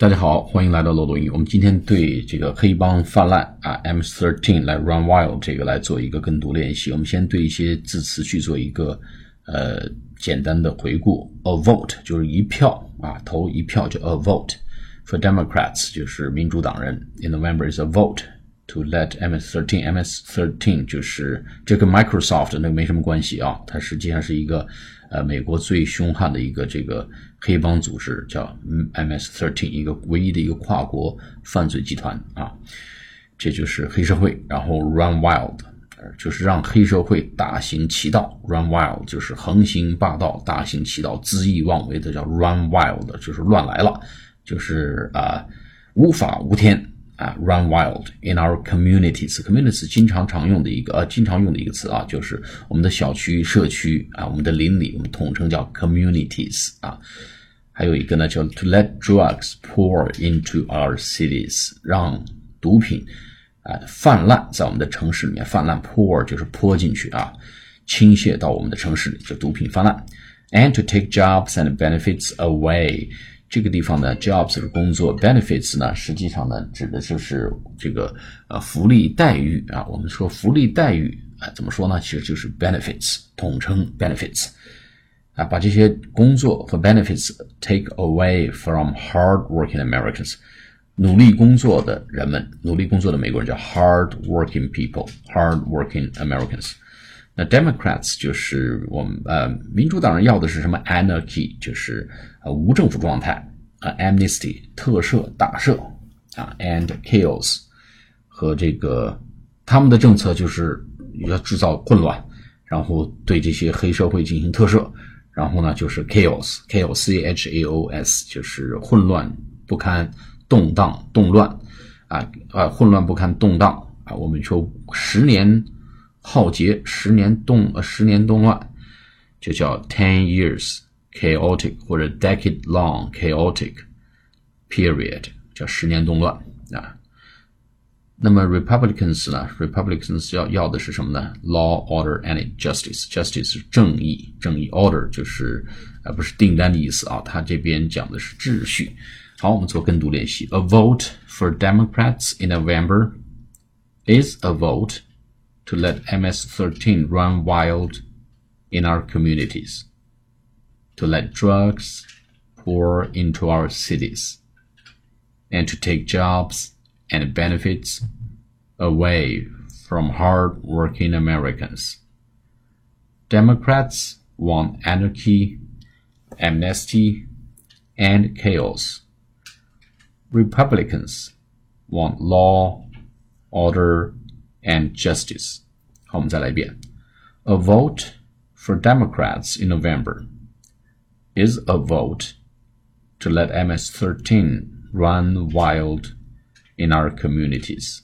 大家好，欢迎来到漏斗英语。我们今天对这个黑帮泛滥啊，M thirteen 来 Run Wild 这个来做一个跟读练习。我们先对一些字词去做一个呃简单的回顾。A vote 就是一票啊，投一票就 a vote。For Democrats 就是民主党人。In November is a vote to let M S thirteen。M S thirteen 就是这跟 Microsoft 那个没什么关系啊，它实际上是一个呃美国最凶悍的一个这个。黑帮组织叫 M S thirteen 一个唯一的一个跨国犯罪集团啊，这就是黑社会。然后 Run Wild，就是让黑社会大行其道。Run Wild 就是横行霸道、大行其道、恣意妄为的，叫 Run Wild，就是乱来了，就是啊无法无天。啊，run wild in our communities。communities 经常常用的一个呃，经常用的一个词啊，就是我们的小区、社区啊，我们的邻里，我们统称叫 communities 啊。还有一个呢，叫 to let drugs pour into our cities，让毒品啊泛滥在我们的城市里面泛滥，pour 就是泼进去啊，倾泻到我们的城市里，就毒品泛滥。And to take jobs and benefits away。这个地方呢，jobs 是工作，benefits 呢，实际上呢，指的就是这个呃福利待遇啊。我们说福利待遇啊，怎么说呢？其实就是 benefits，统称 benefits 啊，把这些工作和 benefits take away from hard-working Americans，努力工作的人们，努力工作的美国人叫 hard-working people，hard-working Americans。那 Democrats 就是我们呃民主党人要的是什么 anarchy，就是呃无政府状态啊 amnesty 特赦大赦啊 and chaos 和这个他们的政策就是要制造混乱，然后对这些黑社会进行特赦，然后呢就是 chaos chaos c h a o s 就是混乱不堪动荡动乱啊啊混乱不堪动荡啊我们说十年。浩劫，十年动呃十年动乱，就叫 ten years chaotic 或者 decade long chaotic period，叫十年动乱啊。那么 Republicans 呢？Republicans 要要的是什么呢？Law, order and justice. Justice 是正义，正义 order 就是呃不是订单的意思啊，它这边讲的是秩序。好，我们做跟读练习。A vote for Democrats in November is a vote to let MS-13 run wild in our communities, to let drugs pour into our cities, and to take jobs and benefits away from hard-working Americans. Democrats want anarchy, amnesty, and chaos. Republicans want law, order, and justice. 好，我们再来一遍。A vote for Democrats in November is a vote to let MS-13 run wild in our communities,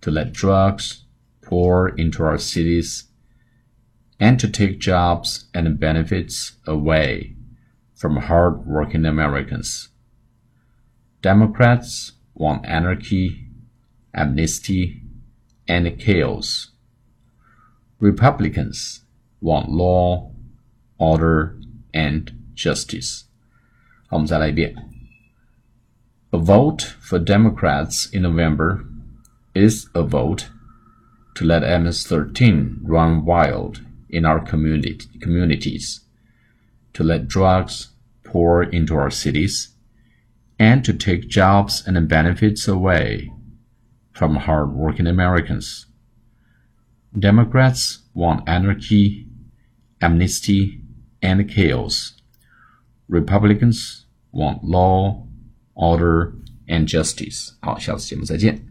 to let drugs pour into our cities, and to take jobs and benefits away from hard-working Americans. Democrats want anarchy, amnesty, and chaos. Republicans want law, order, and justice. 好，我们再来一遍。A vote for Democrats in November is a vote to let MS-13 run wild in our community, communities, to let drugs pour into our cities, and to take jobs and benefits away from hard-working Americans. Democrats want anarchy, amnesty, and chaos. Republicans want law, order, and justice. 好，下次节目再见。